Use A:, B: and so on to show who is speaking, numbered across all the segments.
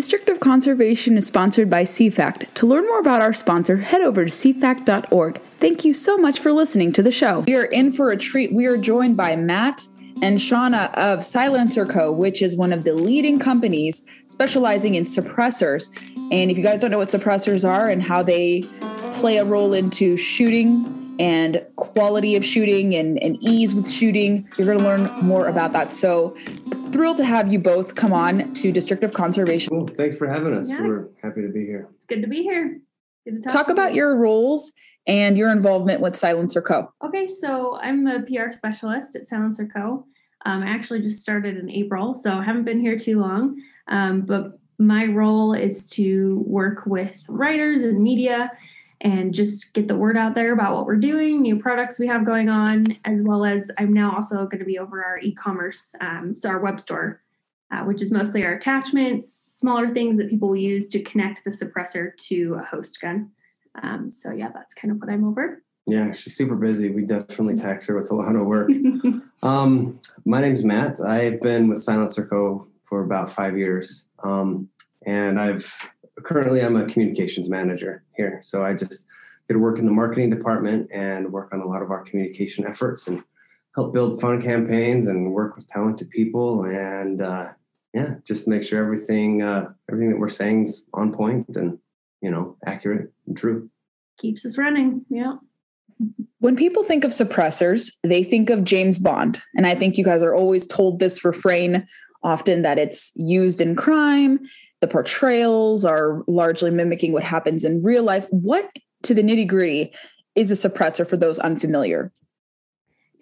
A: District of Conservation is sponsored by CFACT. To learn more about our sponsor, head over to cfact.org. Thank you so much for listening to the show. We are in for a treat. We are joined by Matt and Shauna of Silencer Co., which is one of the leading companies specializing in suppressors. And if you guys don't know what suppressors are and how they play a role into shooting and quality of shooting and, and ease with shooting, you're going to learn more about that. So thrilled to have you both come on to District of Conservation.
B: Cool. Thanks for having us.
C: Yeah.
B: We're happy to be here.
C: It's good to be here. Good to
A: Talk about your roles and your involvement with Silencer Co.
C: Okay, so I'm a PR specialist at Silencer Co. Um, I actually just started in April, so I haven't been here too long. Um, but my role is to work with writers and media and just get the word out there about what we're doing, new products we have going on, as well as I'm now also going to be over our e-commerce, um, so our web store, uh, which is mostly our attachments, smaller things that people use to connect the suppressor to a host gun. Um, so yeah, that's kind of what I'm over.
B: Yeah, she's super busy. We definitely tax her with a lot of work. um, my name's Matt. I've been with Silencer Co. for about five years. Um, and I've currently I'm a communications manager here. So I just get to work in the marketing department and work on a lot of our communication efforts and help build fun campaigns and work with talented people and uh, yeah, just make sure everything uh, everything that we're saying is on point and you know accurate and true.
C: Keeps us running. Yeah.
A: When people think of suppressors, they think of James Bond. And I think you guys are always told this refrain often that it's used in crime. The portrayals are largely mimicking what happens in real life. What, to the nitty gritty, is a suppressor for those unfamiliar?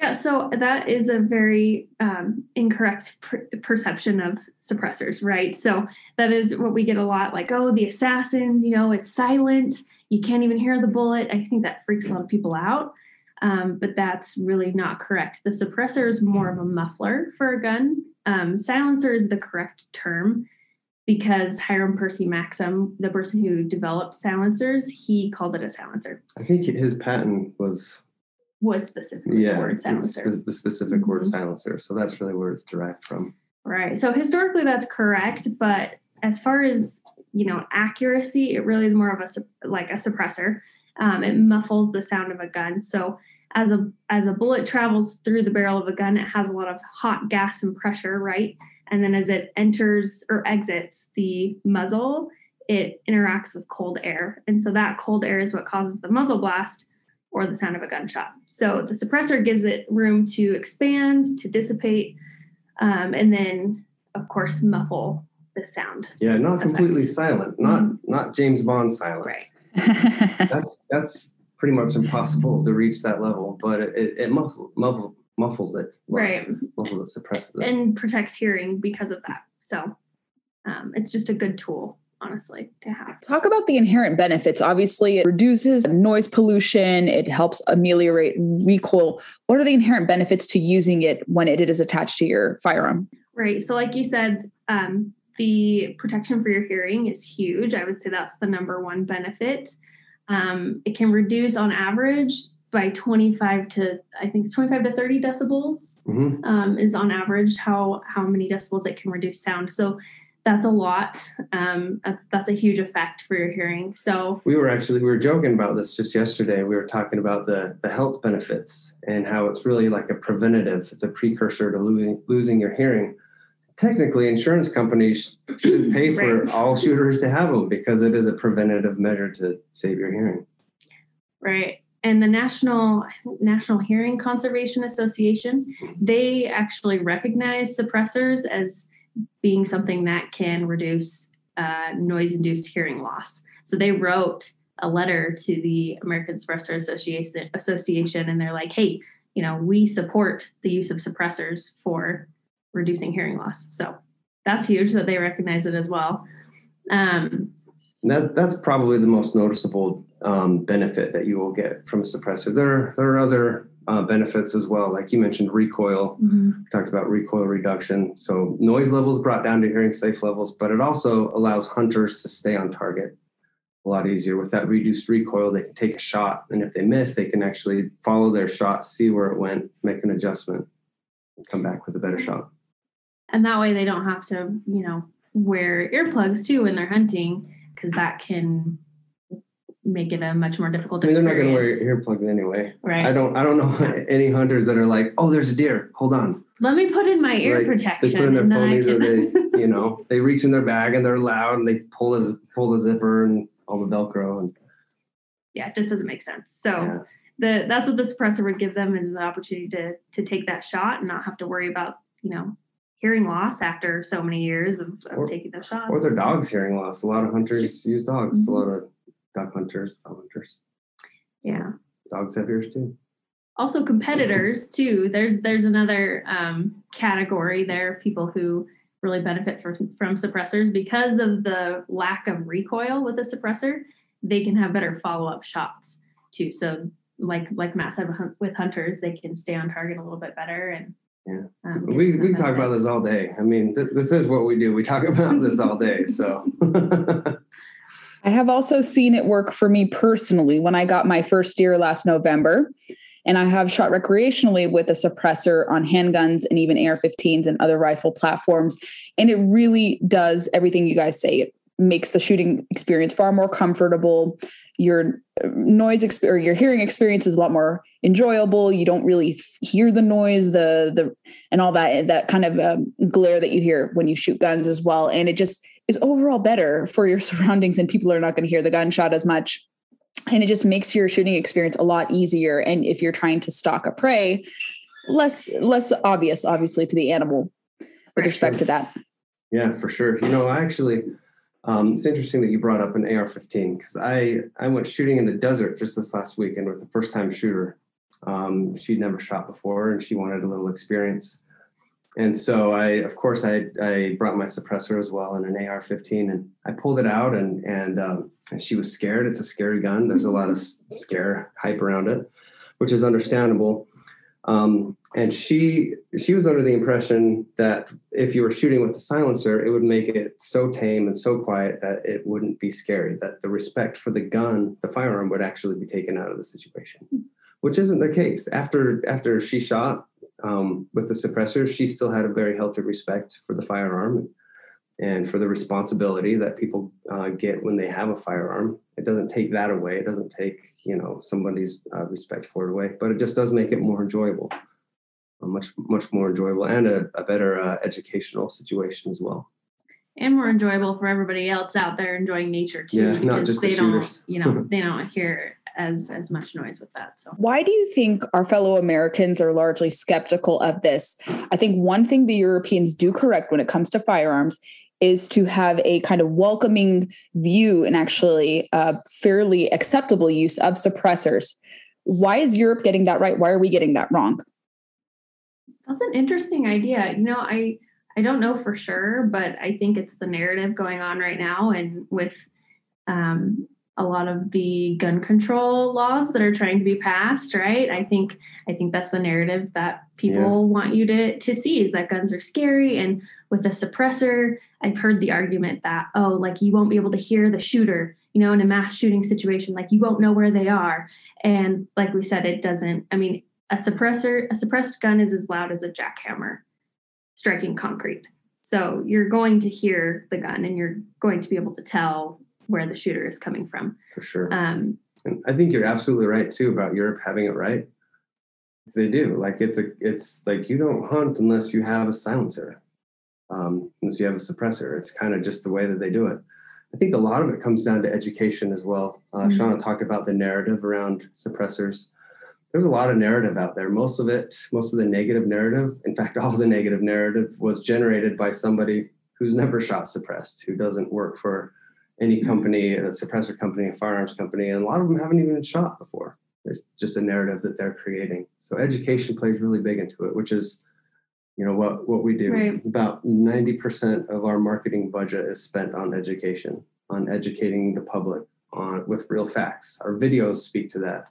C: Yeah, so that is a very um, incorrect per- perception of suppressors, right? So that is what we get a lot like, oh, the assassins, you know, it's silent. You can't even hear the bullet. I think that freaks a lot of people out. Um, but that's really not correct. The suppressor is more of a muffler for a gun. Um, silencer is the correct term because Hiram Percy Maxim, the person who developed silencers, he called it a silencer.
B: I think his patent was
C: Was specifically
B: yeah
C: the word silencer.
B: the specific word
C: Mhm.
B: silencer. So that's really where it's derived from.
C: Right. So historically, that's correct. But as far as you know, accuracy, it really is more of a like a suppressor. Um, it muffles the sound of a gun. So as a as a bullet travels through the barrel of a gun, it has a lot of hot gas and pressure, right? And then as it enters or exits the muzzle, it interacts with cold air, and so that cold air is what causes the muzzle blast or the sound of a gunshot. So the suppressor gives it room to expand, to dissipate, um, and then of course muffle the sound.
B: Yeah, not
C: Effect.
B: completely silent, not not James Bond silent.
C: Right.
B: That's that's pretty much impossible to reach that level, but it it, it muffles muffles muffles it.
C: Right.
B: Muffles it, suppresses it.
C: And protects hearing because of that. So um, it's just a good tool, honestly, to have.
A: Talk about the inherent benefits. Obviously, it reduces noise pollution, it helps ameliorate recoil. What are the inherent benefits to using it when it is attached to your firearm?
C: Right. So, like you said, um, the protection for your hearing is huge. I would say that's the number one benefit. Um, it can reduce on average by 25 to I think it's 25 to 30 decibels
B: Mhm.
C: um, is on average how how many decibels it can reduce sound. So that's a lot. Um, that's that's a huge effect for your hearing. So
B: We were actually we were joking about this just yesterday. We were talking about the the health benefits and how it's really like a preventative. It's a precursor to losing losing your hearing. Technically, insurance companies should pay for
C: Right.
B: all shooters to have them because it is a preventative measure to save your hearing.
C: right. And the National National Hearing Conservation Association, they actually recognize suppressors as being something that can reduce uh, noise-induced hearing loss. So they wrote a letter to the American Suppressor Association, Association, and they're like, "Hey, you know, we support the use of suppressors for reducing hearing loss." So that's huge that they recognize it as well. Um,
B: that that's probably the most noticeable um, benefit that you will get from a suppressor. There there are other uh, benefits as well, like you mentioned, recoil. We talked about recoil reduction. So noise levels brought down to hearing safe levels, but it also allows hunters to stay on target a lot easier. With that reduced recoil, they can take a shot, and if they miss, they can actually follow their shot, see where it went, make an adjustment, and come back with a better shot.
C: and that way they don't have to you know wear earplugs too when they're hunting because that can make it a much more difficult
B: I mean, they're not going to wear earplugs anyway.
C: right
B: I don't. I don't know any hunters that are like, "Oh, there's a deer. Hold on."
C: let me put in my ear
B: Like,
C: protection
B: They put in their
C: I
B: phonies, or they, you know, they reach in their bag and they're loud and they pull the pull the zipper and all the Velcro and
C: yeah it just doesn't make sense so
B: yeah.
C: the that's what the suppressor would give them is the opportunity to to take that shot and not have to worry about you know hearing loss after so many years of, of
B: Or-
C: taking those shots
B: or their dogs hearing loss. A lot of hunters use dogs.
C: Mhm.
B: A lot of duck hunters, dog hunters.
C: yeah
B: Dogs have ears too.
C: also competitors too there's there's another um, category there of people who really benefit from from suppressors because of the lack of recoil with a suppressor they can have better follow-up shots too so like like matt said with hunters they can stay on target a little bit better and
B: Yeah.
C: um,
B: We we can talk about this all day. I mean, th- this is what we do. We talk about this all day. So
A: I have also seen it work for me personally when I got my first deer last November. And I have shot recreationally with a suppressor on handguns and even AR 15s and other rifle platforms. And it really does everything you guys say. It makes the shooting experience far more comfortable. Your uh, noise exp- or your hearing experience is a lot more enjoyable. You don't really hear the noise, the the and all that that kind of um, glare that you hear when you shoot guns as well. And it just is overall better for your surroundings, and people are not going to hear the gunshot as much. And it just makes your shooting experience a lot easier. And if you're trying to stalk a prey, less less obvious, obviously, to the animal with
C: Right.
A: respect to that.
B: yeah, for sure. You know, I actually, um, it's interesting that you brought up an AR-15 because I I went shooting in the desert just this last weekend with a first-time shooter. Um, she'd never shot before, and she wanted a little experience. And so I, of course, I I brought my suppressor as well and an AR-15, and I pulled it out, and and um, and she was scared. It's a scary gun. There's a lot of scare hype around it, which is understandable. Um, and she she was under the impression that if you were shooting with a silencer, it would make it so tame and so quiet that it wouldn't be scary. That the respect for the gun, the firearm, would actually be taken out of the situation, which isn't the case. After after she shot um, with the suppressor, she still had a very healthy respect for the firearm and for the responsibility that people uh, get when they have a firearm. It doesn't take that away. It doesn't take you know somebody's uh, respect for it away, but it just does make it more enjoyable, much much more enjoyable, and a, a better uh, educational situation as well.
C: And more enjoyable for everybody else out there enjoying nature too
B: Yeah, not just the
C: they
B: shooters.
C: don't you know they don't hear as as much noise with that so
A: Why do you think our fellow Americans are largely skeptical of this? I think one thing the Europeans do correct when it comes to firearms is to have a kind of welcoming view and actually uh, fairly acceptable use of suppressors. Why is Europe getting that right? Why are we getting that wrong?
C: That's an interesting idea. You know, I I don't know for sure, but I think it's the narrative going on right now, and with um, a lot of the gun control laws that are trying to be passed. Right? I think I think that's the narrative that people
B: Yeah.
C: want you to to see is that guns are scary, and with a suppressor, I've heard the argument that oh, like you won't be able to hear the shooter. You know, in a mass shooting situation, like you won't know where they are, and like we said, it doesn't. I mean, a suppressor a suppressed gun is as loud as a jackhammer striking concrete so you're going to hear the gun and you're going to be able to tell where the shooter is coming from
B: For sure.
C: um,
B: And I think you're absolutely right too about Europe having it right. They do. Like it's a it's like you don't hunt unless you have a silencer. Um, unless you have a suppressor. It's kind of just the way that they do it. I think a lot of it comes down to education as well. Uh,
C: Mhm.
B: Shauna talked about the narrative around suppressors. There's a lot of narrative out there. Most of it, most of the negative narrative, in fact, all the negative narrative was generated by somebody who's never shot suppressed, who doesn't work for any company, a suppressor company, a firearms company, and a lot of them haven't even shot before. It's just a narrative that they're creating. So education plays really big into it, which is, you know, what what we do.
C: Right.
B: About ninety percent of our marketing budget is spent on education, on educating the public on with real facts. Our videos speak to that.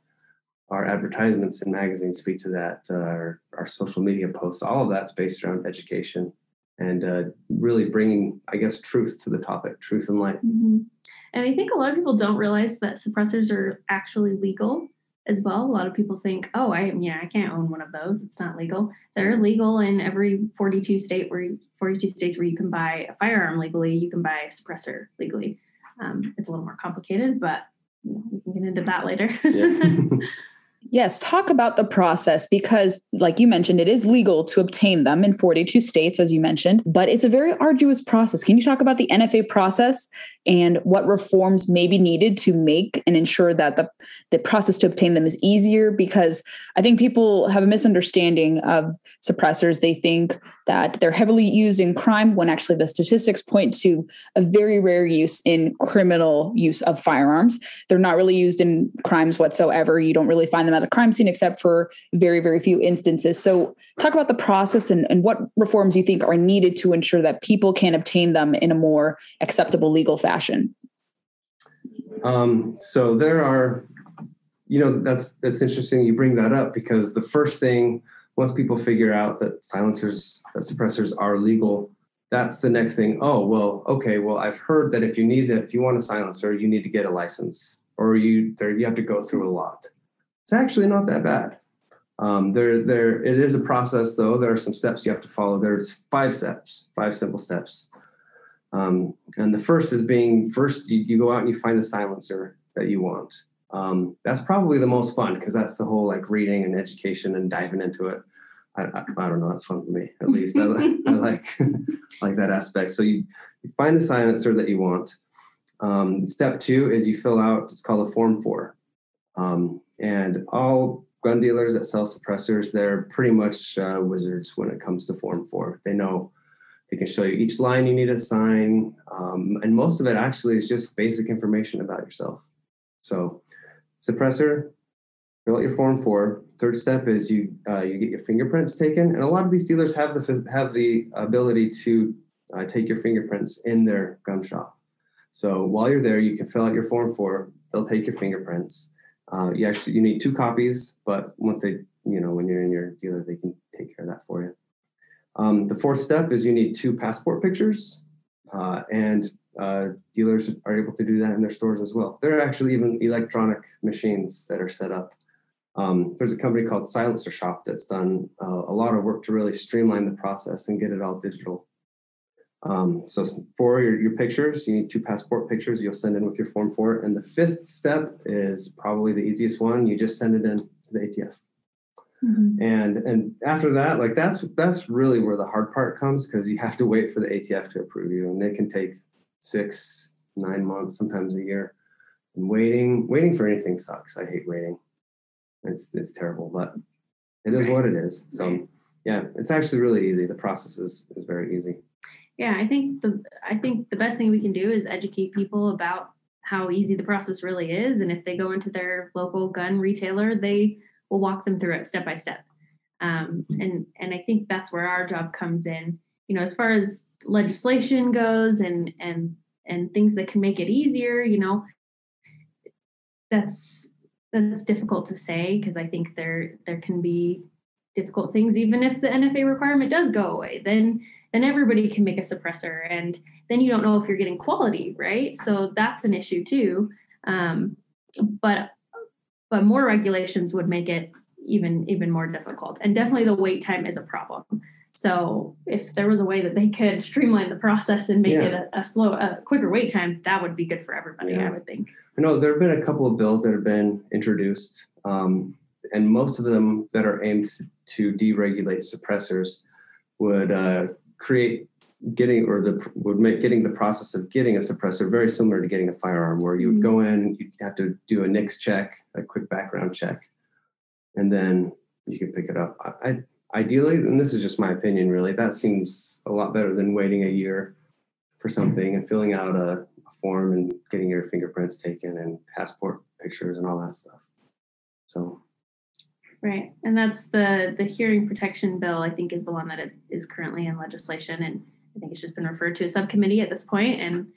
B: Our advertisements in magazines speak to that. Uh, our, our social media posts, all of that's based around education and uh, really bringing, I guess, truth to the topic, truth and light.
C: mhm. and i think a lot of people don't realize that suppressors are actually legal as well. A lot of people think, oh, I yeah, I can't own one of those. It's not legal. They're legal in every 42 state where 42 states where you can buy a firearm legally. You can buy a suppressor legally. Um, it's a little more complicated, but you know, we can get into that later.
A: Yeah. Yes, talk about the process because, like you mentioned, it is legal to obtain them in 42 states, as you mentioned, but it's a very arduous process. Can you talk about the NFA process and what reforms may be needed to make and ensure that the, the process to obtain them is easier? Because I think people have a misunderstanding of suppressors. They think that they're heavily used in crime when actually the statistics point to a very rare use in criminal use of firearms. They're not really used in crimes whatsoever. You don't really find them at the crime scene except for very, very few instances. So, talk about the process and, and what reforms you think are needed to ensure that people can obtain them in a more acceptable legal fashion.
B: Um, so, there are, you know, that's that's interesting you bring that up because the first thing once people figure out that silencers, that suppressors are legal, that's the next thing. Oh, well, okay, well, I've heard that if you need that, if you want a silencer, you need to get a license or you there you have to go through a lot. It's actually not that bad. Um, there, there, it is a process though. There are some steps you have to follow. There's five steps, five simple steps. Um, and the first is being first, you, you, go out and you find the silencer that you want. Um, that's probably the most fun because that's the whole like reading and education and diving into it. I, I, I don't know. That's fun for me, at least. I, I like like that aspect. So you, you, find the silencer that you want. Um, step two is you fill out. It's called a form four. Um, and all gun dealers that sell suppressors, they're pretty much uh, wizards when it comes to Form 4. They know they can show you each line you need to sign. Um, and most of it actually is just basic information about yourself. So, suppressor, fill out your Form 4. Third step is you uh, you get your fingerprints taken. And a lot of these dealers have the, have the ability to uh, take your fingerprints in their gun shop. So while you're there, you can fill out your Form 4. They'll take your fingerprints. Uh, you actually you need two copies, but once they you know when you're in your dealer, they can take care of that for you. Um, the fourth step is you need two passport pictures, uh, and uh, dealers are able to do that in their stores as well. There are actually even electronic machines that are set up. Um, there's a company called Silencer Shop that's done uh, a lot of work to really streamline the process and get it all digital. Um, so for your, your pictures, you need two passport pictures you'll send in with your form for it. And the fifth step is probably the easiest one. You just send it in to the ATF. Mm-hmm. And and after that, like that's that's really where the hard part comes because you have to wait for the ATF to approve you, and it can take six, nine months, sometimes a year. And waiting, waiting for anything sucks. I hate waiting. It's it's terrible, but it is right. what it is. So right. yeah, it's actually really easy. The process is is very easy
C: yeah i think the i think the best thing we can do is educate people about how easy the process really is and if they go into their local gun retailer they will walk them through it step by step. Um, and and i think that's where our job comes in. You know as far as legislation goes and and and things that can make it easier you know that's that's difficult to say because i think there there can be difficult things even if the nfa requirement does go away then then everybody can make a suppressor and then you don't know if you're getting quality right? So that's an issue too. Um, but but more regulations would make it even even more difficult and definitely the wait time is a problem so if there was a way that they could streamline the process and make yeah. it a, a, slow a quicker wait time that would be good for everybody yeah. i would think
B: i know there have been a couple of bills that have been introduced um, and most of them that are aimed to deregulate suppressors would uh, create getting or the would make getting the process of getting a suppressor very similar to getting a firearm where you would go mm-hmm. in you have to do a NICS check a quick background check and then you can pick it up I, I ideally and this is just my opinion really that seems a lot better than waiting a year for something and filling out a, a form and getting your fingerprints taken and passport pictures and all that stuff so
C: Right. And that's the the hearing protection bill, I think, is the one that is currently in legislation. And I think it's just been referred to a subcommittee at this point. And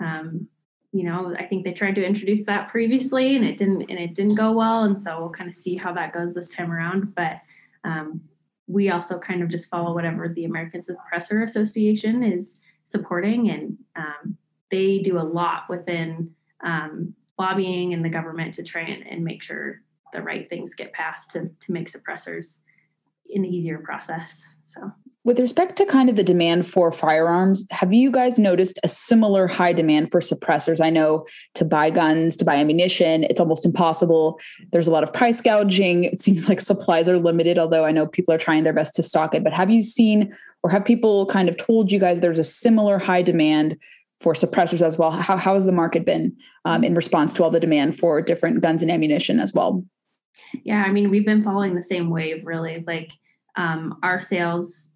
C: um, you know, I think they tried to introduce that previously and it didn't and it didn't go well. And so we'll kind of see how that goes this time around. But um, we also kind of just follow whatever the American Suppressor Association is supporting. And um, they do a lot within um, lobbying and the government to try and, and make sure the right things get passed to to make suppressors an easier process. So
A: with respect to kind of the demand for firearms, have you guys noticed a similar high demand for suppressors? I know to buy guns, to buy ammunition, it's almost impossible. There's a lot of price gouging. It seems like supplies are limited, although I know people are trying their best to stock it. But have you seen or have people kind of told you guys there's a similar high demand for suppressors as well? How, how has the market been um, in response to all the demand for different guns and ammunition as well?
C: Yeah, I mean, we've been following the same wave, really. Like um, our sales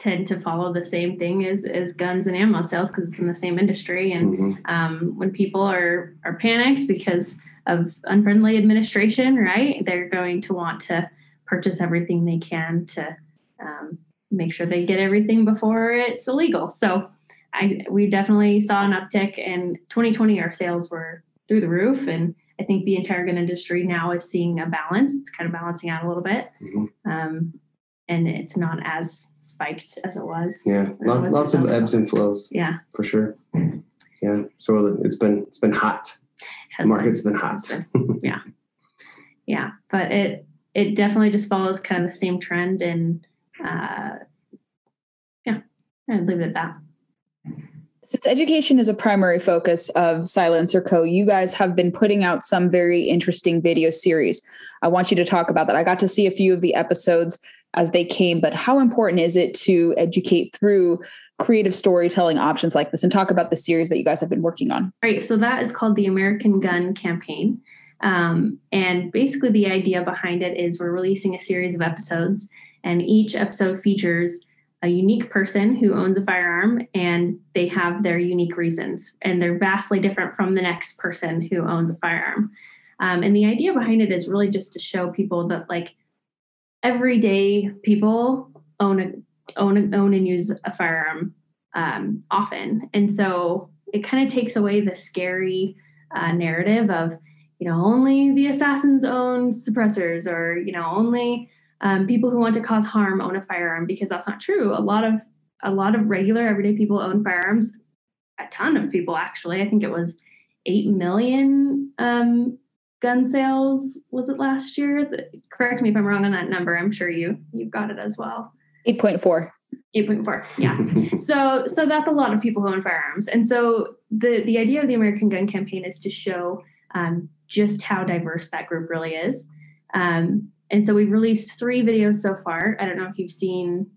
C: tend to follow the same thing as, as guns and ammo sales because it's in the same industry. And mm-hmm. um, when people are are panicked because of unfriendly administration, right, they're going to want to purchase everything they can to um, make sure they get everything before it's illegal. So I we definitely saw an uptick in 2020. Our sales were through the roof, and I think the entire gun industry now is seeing a balance. It's kind of balancing out a little bit. Mm-hmm. Um, and it's not as spiked as it was.
B: Yeah, Lot, lots of ebbs and flows.
C: Yeah,
B: for sure. Yeah, so it's been it's been hot. Has Market's been, been hot.
C: Been, yeah, yeah, but it it definitely just follows kind of the same trend, and uh, yeah, I'd leave it at that.
A: Since education is a primary focus of Silencer Co., you guys have been putting out some very interesting video series. I want you to talk about that. I got to see a few of the episodes as they came, but how important is it to educate through creative storytelling options like this and talk about the series that you guys have been working on?
C: Right. So that is called the American Gun Campaign. Um, and basically, the idea behind it is we're releasing a series of episodes, and each episode features a unique person who owns a firearm and they have their unique reasons and they're vastly different from the next person who owns a firearm um, and the idea behind it is really just to show people that like everyday people own a own own and use a firearm um, often and so it kind of takes away the scary uh, narrative of you know only the assassins own suppressors or you know only um, people who want to cause harm own a firearm because that's not true. A lot of a lot of regular everyday people own firearms. A ton of people actually. I think it was eight million um, gun sales. Was it last year? The, correct me if I'm wrong on that number. I'm sure you you've got it as well.
A: Eight point four.
C: 8.4 yeah so so that's a lot of people who own firearms and so the the idea of the american gun campaign is to show um, just how diverse that group really is um, and so we've released three videos so far. I don't know if you've seen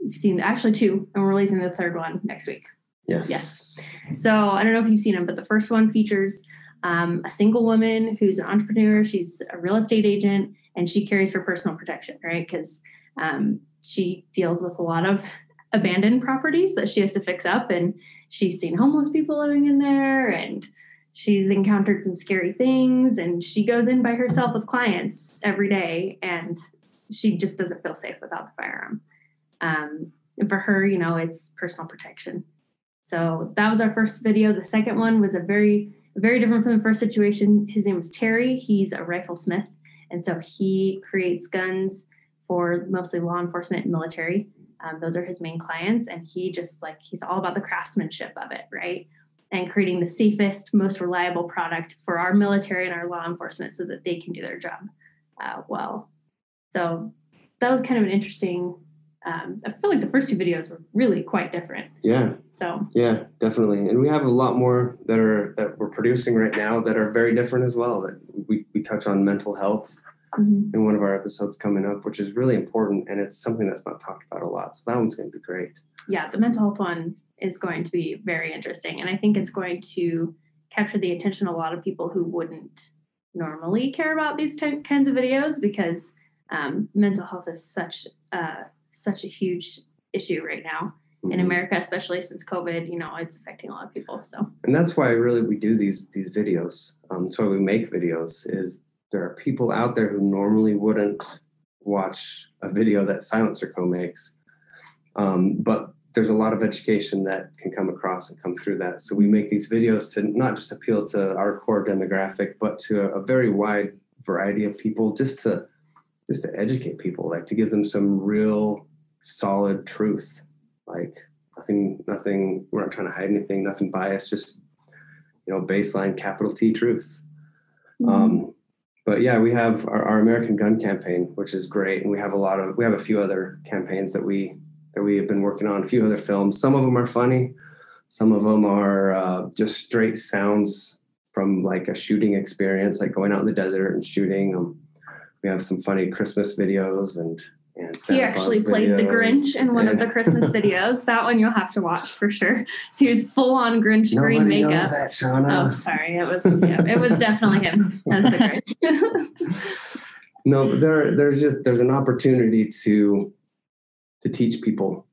C: you've seen actually two, and we're releasing the third one next week.
B: Yes.
C: Yes. So I don't know if you've seen them, but the first one features um, a single woman who's an entrepreneur. She's a real estate agent, and she carries for personal protection, right? Because um, she deals with a lot of abandoned properties that she has to fix up, and she's seen homeless people living in there, and she's encountered some scary things and she goes in by herself with clients every day and she just doesn't feel safe without the firearm um, and for her you know it's personal protection so that was our first video the second one was a very very different from the first situation. His name was terry. He's a rifle smith. And so he creates guns for mostly law enforcement and military. Um, those are his main clients. And he just like he's all about the craftsmanship of it right? And creating the safest, most reliable product for our military and our law enforcement so that they can do their job uh, well. So that was kind of an interesting. Um, I feel like the first two videos were really quite different.
B: Yeah.
C: So.
B: Yeah, definitely, and we have a lot more that are that we're producing right now that are very different as well. That we we touch on mental health mm-hmm. in one of our episodes coming up, which is really important, and it's something that's not talked about a lot. So that one's going to be great.
C: Yeah, the mental health one is going to be very interesting. And I think it's going to capture the attention of a lot of people who wouldn't normally care about these kinds of videos because um, mental health is such uh, such a huge issue right now mm-hmm. in America, especially since COVID. You know, it's affecting a lot of people. So,
B: and that's why really we do these these videos. Um, that's why we make videos. Is there are people out there who normally wouldn't watch a video that Silencer Co makes, um, but there's a lot of education that can come across and come through that. So we make these videos to not just appeal to our core demographic, but to a, a very wide variety of people, just to just to educate people, like to give them some real solid truth, like nothing, nothing. We're not trying to hide anything, nothing biased, just you know, baseline capital T truth. Mm-hmm. Um, but yeah, we have our, our American Gun campaign, which is great, and we have a lot of we have a few other campaigns that we that we have been working on. A few other films. Some of them are funny. Some of them are uh, just straight sounds from like a shooting experience, like going out in the desert and shooting. Um, we have some funny Christmas videos and and
C: Santa he actually Claus played the Grinch in one and, of the Christmas videos. That one you'll have to watch for sure. So he was full on Grinch green makeup.
B: Knows That, Shauna.
C: Oh, sorry, it was yeah, it was definitely him as the Grinch.
B: no, but there there's just there's an opportunity to to teach people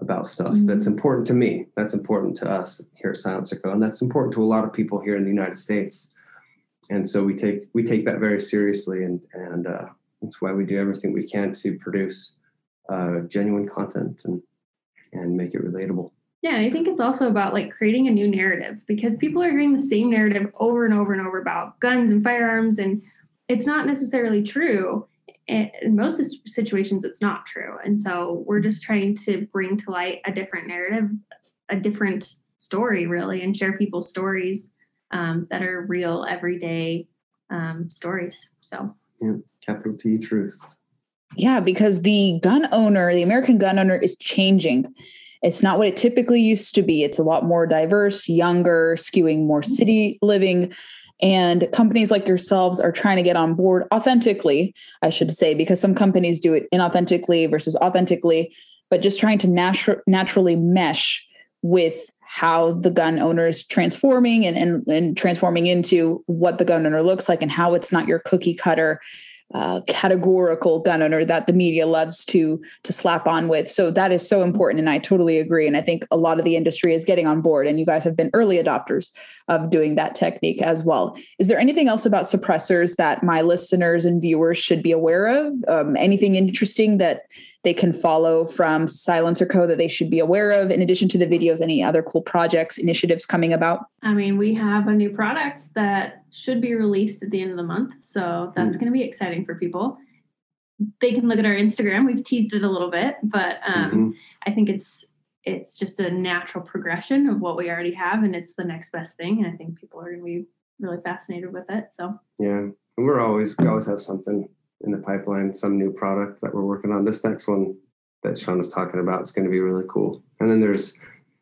B: about stuff mm-hmm. that's important to me. That's important to us here at Silencer Circle, And that's important to a lot of people here in the United States. And so we take we take that very seriously and and uh, that's why we do everything we can to produce uh, genuine content and and make it relatable.
C: Yeah, I think it's also about like creating a new narrative because people are hearing the same narrative over and over and over about guns and firearms, and it's not necessarily true. In most situations, it's not true. And so we're just trying to bring to light a different narrative, a different story, really, and share people's stories um, that are real, everyday um, stories. So
B: yeah, capital T truth.
A: Yeah, because the gun owner, the American gun owner, is changing. It's not what it typically used to be. It's a lot more diverse, younger, skewing more city living. And companies like yourselves are trying to get on board authentically, I should say, because some companies do it inauthentically versus authentically, but just trying to natu- naturally mesh with how the gun owner is transforming and, and, and transforming into what the gun owner looks like and how it's not your cookie cutter uh, categorical gun owner that the media loves to to slap on with. So that is so important, and I totally agree. And I think a lot of the industry is getting on board, and you guys have been early adopters of doing that technique as well. Is there anything else about suppressors that my listeners and viewers should be aware of? Um, anything interesting that they can follow from Silencer Co. that they should be aware of, in addition to the videos, any other cool projects, initiatives coming about?
C: I mean, we have a new product that should be released at the end of the month. So that's mm. going to be exciting for people. They can look at our Instagram. We've teased it a little bit, but um, mm-hmm. I think it's it's just a natural progression of what we already have, and it's the next best thing. And I think people are going to be really fascinated with it. So
B: yeah, and we're always we always have something in the pipeline, some new product that we're working on. This next one that Sean is talking about is going to be really cool. And then there's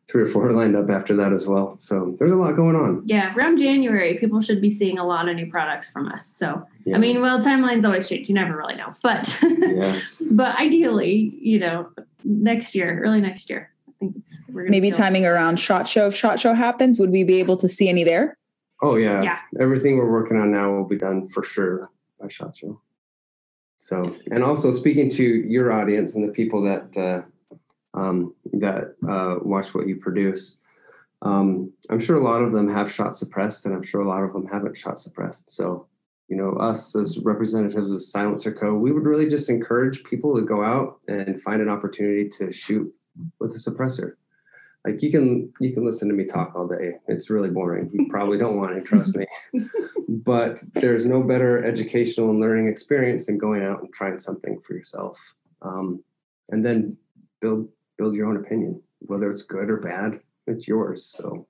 B: three or four lined up after that as well. So there's a lot going on.
C: Yeah, around January, people should be seeing a lot of new products from us. So yeah. I mean, well, timelines always change. You never really know, but yeah. but ideally, you know, next year, early next year. I think it's
A: maybe timing around Shot Show. If Shot Show happens, would we be able to see any there?
B: Oh yeah, yeah. Everything we're working on now will be done for sure by Shot Show. So, and also speaking to your audience and the people that uh, um, that uh, watch what you produce, um, I'm sure a lot of them have shot suppressed, and I'm sure a lot of them haven't shot suppressed. So, you know, us as representatives of Silencer Co., we would really just encourage people to go out and find an opportunity to shoot with a suppressor like you can you can listen to me talk all day. It's really boring. You probably don't want to trust me. But there's no better educational and learning experience than going out and trying something for yourself. Um, and then build build your own opinion whether it's good or bad it's yours. So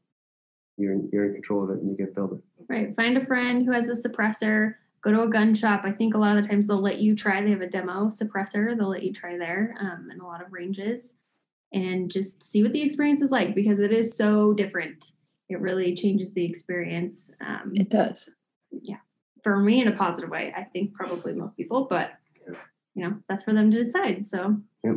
B: you're, you're in control of it and you get build it
C: right. Find a friend who has a suppressor. Go to a gun shop. I think a lot of the times they'll let you try. They have a demo suppressor. They'll let you try there um, in a lot of ranges and just see what the experience is like because it is so different. It really changes the experience.
A: Um, it does.
C: Yeah. For me, in a positive way, I think probably most people, but you know, that's for them to decide. So,
B: yep.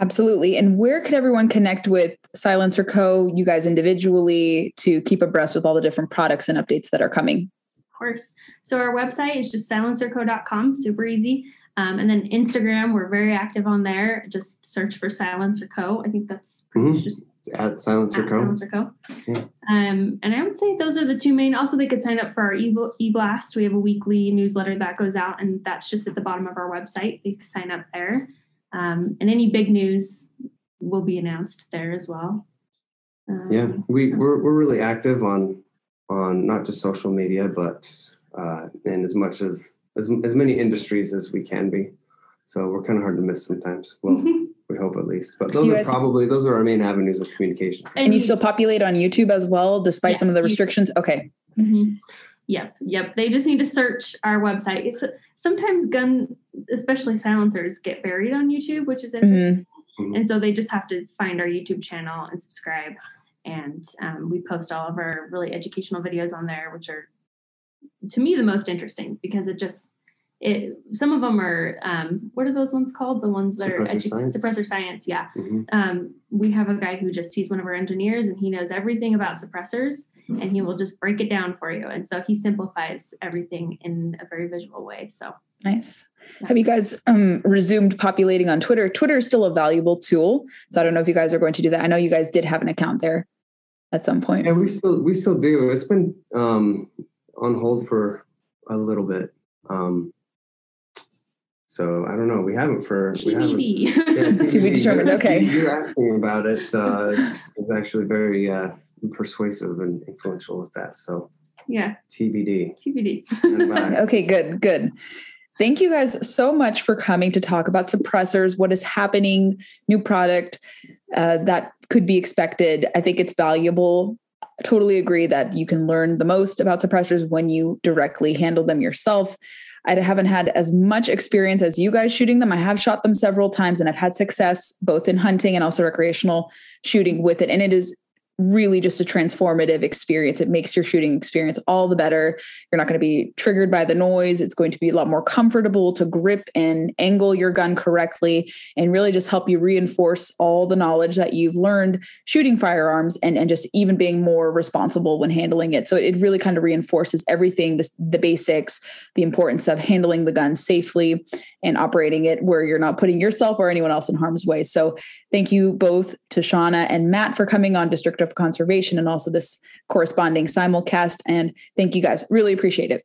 A: Absolutely. And where could everyone connect with Silencer Co., you guys individually, to keep abreast with all the different products and updates that are coming?
C: Of course. So our website is just silencerco.com, super easy. Um, and then Instagram, we're very active on there. Just search for Silencer Co. I think that's pretty mm-hmm. just
B: at Silencer at Co.
C: Silencer Co. Yeah. Um, and I would say those are the two main. Also, they could sign up for our e blast. We have a weekly newsletter that goes out, and that's just at the bottom of our website. They can sign up there. Um, and any big news will be announced there as well.
B: Um, yeah, we we're we're really active on on not just social media, but uh, and as much of as, as many industries as we can be. So we're kind of hard to miss sometimes. Well, we hope at least. But those guys, are probably those are our main avenues of communication.
A: And you still populate on YouTube as well, despite yes, some of the restrictions. Okay. Mm-hmm.
C: Yep, yep. They just need to search our website. It's, sometimes gun, especially silencers, get buried on YouTube, which is interesting. Mm-hmm. And so they just have to find our YouTube channel and subscribe. And um, we post all of our really educational videos on there, which are to me the most interesting because it just it some of them are um, what are those ones called the ones that
B: suppressor
C: are
B: edu- science.
C: suppressor science yeah
B: Mhm.
C: um, we have a guy who just he's one of our engineers and he knows everything about suppressors and he will just break it down for you and so he simplifies everything in a very visual way so
A: Nice.
C: Yeah.
A: Have you guys um, resumed populating on Twitter? Twitter is still a valuable tool. So I don't know if you guys are going to do that. I know you guys did have an account there at some point.
B: And we still we still do. It's been um, on hold for a little bit. Um, so I don't know. We haven't for we haven't.
C: TBD.
A: To be
B: TBD.
A: determined, okay.
B: You, you asking about it uh, is actually very uh, persuasive and influential with that. So
C: yeah,
B: TBD.
C: TBD.
A: Okay, good, good. Thank you guys so much for coming to talk about suppressors, what is happening, new product uh, that could be expected. I think it's valuable. Totally agree that you can learn the most about suppressors when you directly handle them yourself. I haven't had as much experience as you guys shooting them. I have shot them several times and I've had success both in hunting and also recreational shooting with it. And it is really just a transformative experience. It makes your shooting experience all the better. You're not going to be triggered by the noise. It's going to be a lot more comfortable to grip and angle your gun correctly and really just help you reinforce all the knowledge that you've learned shooting firearms and, and just even being more responsible when handling it. So it really kind of reinforces everything the, the basics, the importance of handling the gun safely and operating it where you're not putting yourself or anyone else in harm's way. So thank you both to Shauna and Matt for coming on District of Conservation and also this corresponding simulcast. And thank you guys. Really appreciate it.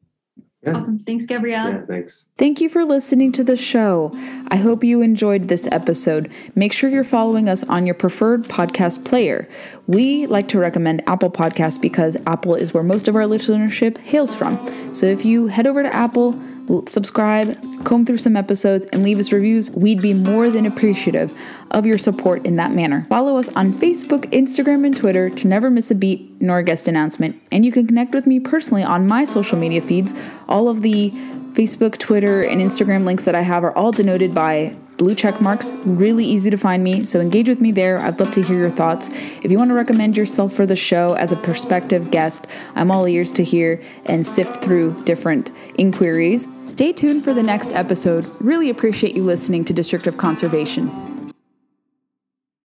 B: Yeah.
C: Awesome. Thanks, Gabrielle.
B: Yeah. Thanks.
A: Thank you for listening to the show. I hope you enjoyed this episode. Make sure you're following us on your preferred podcast player. We like to recommend Apple Podcasts because Apple is where most of our listenership hails from. So if you head over to Apple, l- subscribe, comb through some episodes, and leave us reviews, we'd be more than appreciative of your support in that manner. Follow us on Facebook, Instagram, and Twitter to never miss a beat nor a guest announcement. And you can connect with me personally on my social media feeds. All of the Facebook, Twitter, and Instagram links that I have are all denoted by blue check marks. Really easy to find me, so engage with me there. I'd love to hear your thoughts. If you want to recommend yourself for the show as a prospective guest, I'm all ears to hear and sift through different inquiries. Stay tuned for the next episode. Really appreciate you listening to District of Conservation.